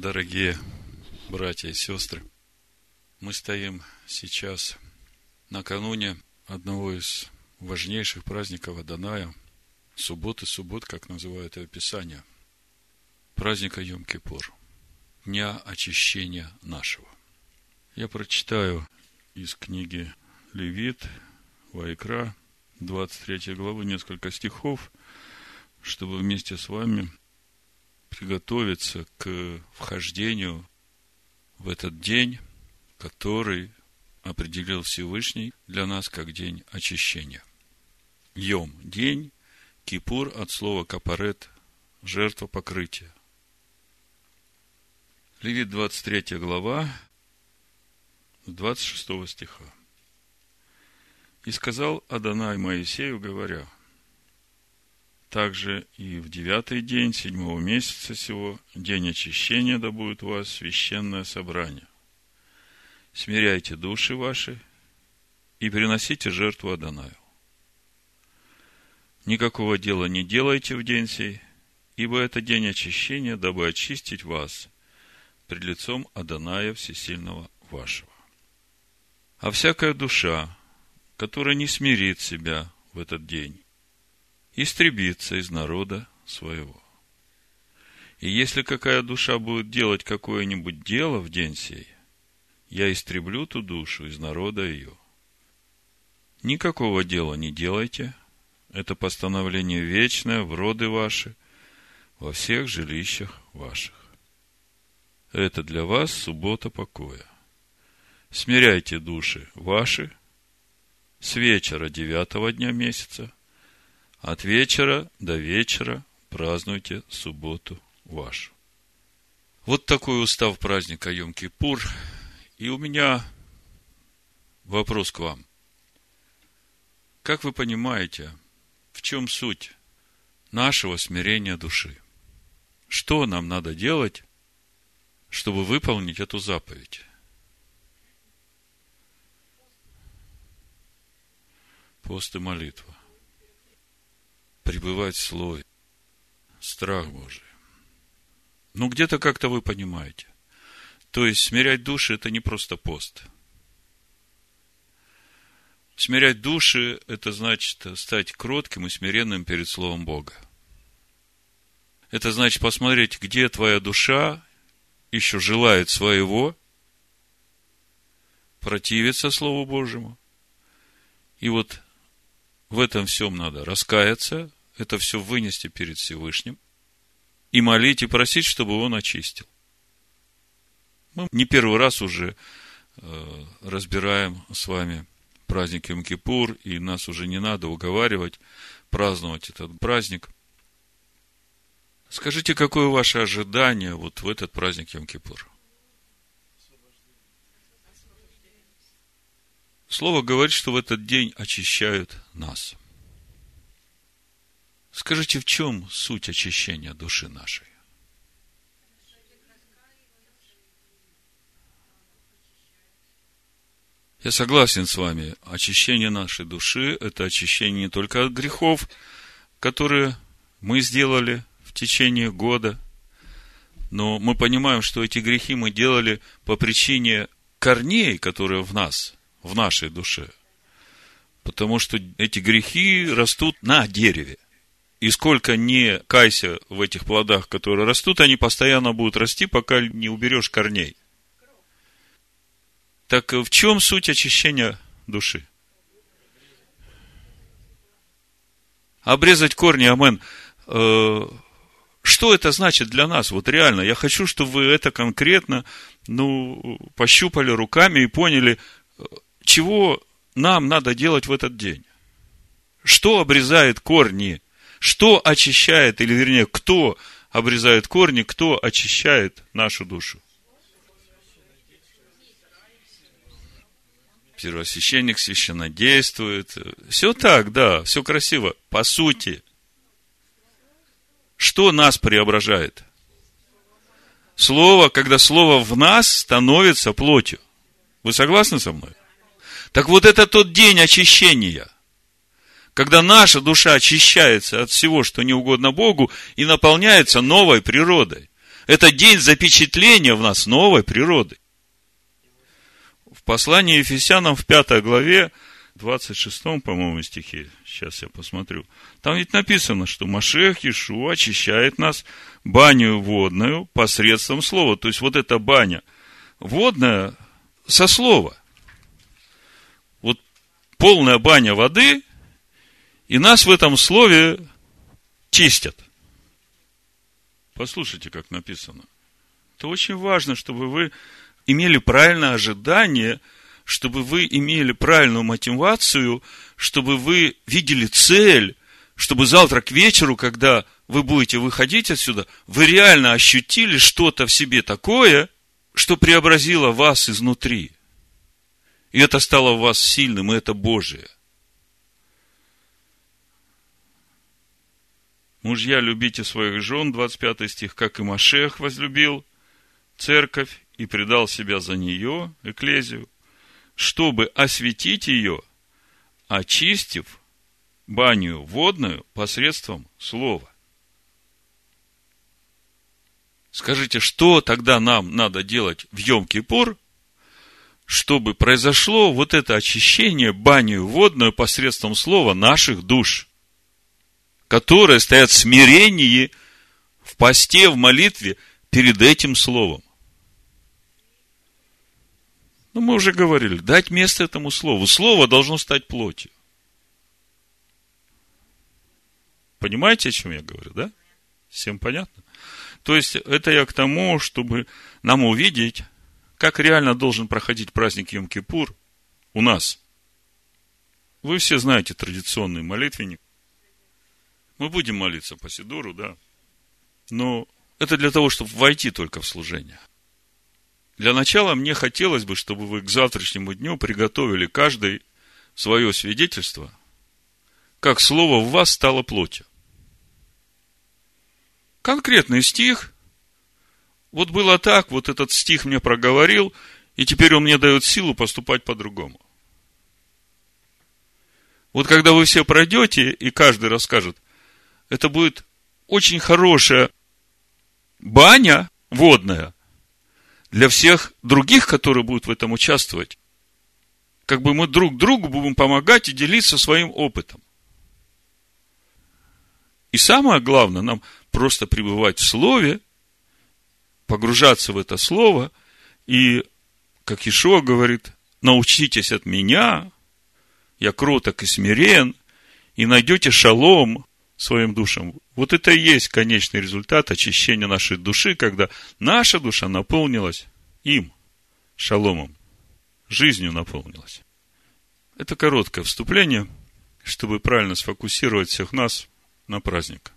Дорогие братья и сестры, мы стоим сейчас накануне одного из важнейших праздников Аданая, субботы, суббот, как называют это Писание, праздника Йом-Кипур, Дня очищения нашего. Я прочитаю из книги Левит, Вайкра, 23 главы, несколько стихов, чтобы вместе с вами приготовиться к вхождению в этот день, который определил Всевышний для нас как день очищения. Йом – день, Кипур от слова капарет – жертва покрытия. Левит 23 глава, 26 стиха. «И сказал Адонай Моисею, говоря, также и в девятый день седьмого месяца сего, день очищения, да будет у вас священное собрание. Смиряйте души ваши и приносите жертву Адонаю. Никакого дела не делайте в день сей, ибо это день очищения, дабы очистить вас пред лицом Адоная Всесильного вашего. А всякая душа, которая не смирит себя в этот день, истребится из народа своего. И если какая душа будет делать какое-нибудь дело в день сей, я истреблю ту душу из народа ее. Никакого дела не делайте, это постановление вечное в роды ваши, во всех жилищах ваших. Это для вас суббота покоя. Смиряйте души ваши с вечера девятого дня месяца, от вечера до вечера празднуйте субботу вашу. Вот такой устав праздника Йом-Кипур – и у меня вопрос к вам. Как вы понимаете, в чем суть нашего смирения души? Что нам надо делать, чтобы выполнить эту заповедь? Пост и молитва. Пребывать в Слове. Страх Божий. Ну, где-то как-то вы понимаете. То есть смирять души – это не просто пост. Смирять души – это значит стать кротким и смиренным перед Словом Бога. Это значит посмотреть, где твоя душа еще желает своего, противиться Слову Божьему. И вот в этом всем надо раскаяться, это все вынести перед Всевышним и молить и просить, чтобы Он очистил. Мы не первый раз уже э, разбираем с вами праздник Йом-Кипур, и нас уже не надо уговаривать праздновать этот праздник. Скажите, какое ваше ожидание вот в этот праздник Йом-Кипур? Слово говорит, что в этот день очищают нас. Скажите, в чем суть очищения души нашей? Я согласен с вами. Очищение нашей души – это очищение не только от грехов, которые мы сделали в течение года, но мы понимаем, что эти грехи мы делали по причине корней, которые в нас, в нашей душе. Потому что эти грехи растут на дереве. И сколько не кайся в этих плодах, которые растут, они постоянно будут расти, пока не уберешь корней. Так в чем суть очищения души? Обрезать корни, амен. Э, что это значит для нас? Вот реально, я хочу, чтобы вы это конкретно, ну, пощупали руками и поняли, чего нам надо делать в этот день. Что обрезает корни? Что очищает, или вернее, кто обрезает корни, кто очищает нашу душу? первосвященник священно действует. Все так, да, все красиво. По сути, что нас преображает? Слово, когда слово в нас становится плотью. Вы согласны со мной? Так вот это тот день очищения, когда наша душа очищается от всего, что не угодно Богу, и наполняется новой природой. Это день запечатления в нас новой природы. В послании Ефесянам в пятой главе 26, по-моему, стихе, сейчас я посмотрю, там ведь написано, что Машех Ишу очищает нас баню водную посредством слова. То есть, вот эта баня водная со слова. Вот полная баня воды, и нас в этом слове чистят. Послушайте, как написано. Это очень важно, чтобы вы имели правильное ожидание – чтобы вы имели правильную мотивацию, чтобы вы видели цель, чтобы завтра к вечеру, когда вы будете выходить отсюда, вы реально ощутили что-то в себе такое, что преобразило вас изнутри. И это стало в вас сильным, и это Божие. Мужья, любите своих жен, 25 стих, как и Машех возлюбил церковь и предал себя за нее, Экклезию, чтобы осветить ее, очистив баню водную посредством слова. Скажите, что тогда нам надо делать в Йом-Кипур, чтобы произошло вот это очищение баню водную посредством слова наших душ, которые стоят в смирении, в посте, в молитве перед этим словом. Ну, мы уже говорили, дать место этому слову. Слово должно стать плотью. Понимаете, о чем я говорю, да? Всем понятно? То есть, это я к тому, чтобы нам увидеть, как реально должен проходить праздник Йом-Кипур у нас. Вы все знаете традиционный молитвенник. Мы будем молиться по Сидору, да. Но это для того, чтобы войти только в служение. Для начала мне хотелось бы, чтобы вы к завтрашнему дню приготовили каждый свое свидетельство, как слово в вас стало плотью. Конкретный стих. Вот было так, вот этот стих мне проговорил, и теперь он мне дает силу поступать по-другому. Вот когда вы все пройдете, и каждый расскажет, это будет очень хорошая баня водная – для всех других, которые будут в этом участвовать. Как бы мы друг другу будем помогать и делиться своим опытом. И самое главное, нам просто пребывать в Слове, погружаться в это Слово, и, как Ишуа говорит, научитесь от меня, я кроток и смирен, и найдете шалом своим душам. Вот это и есть конечный результат очищения нашей души, когда наша душа наполнилась им, шаломом, жизнью наполнилась. Это короткое вступление, чтобы правильно сфокусировать всех нас на праздник.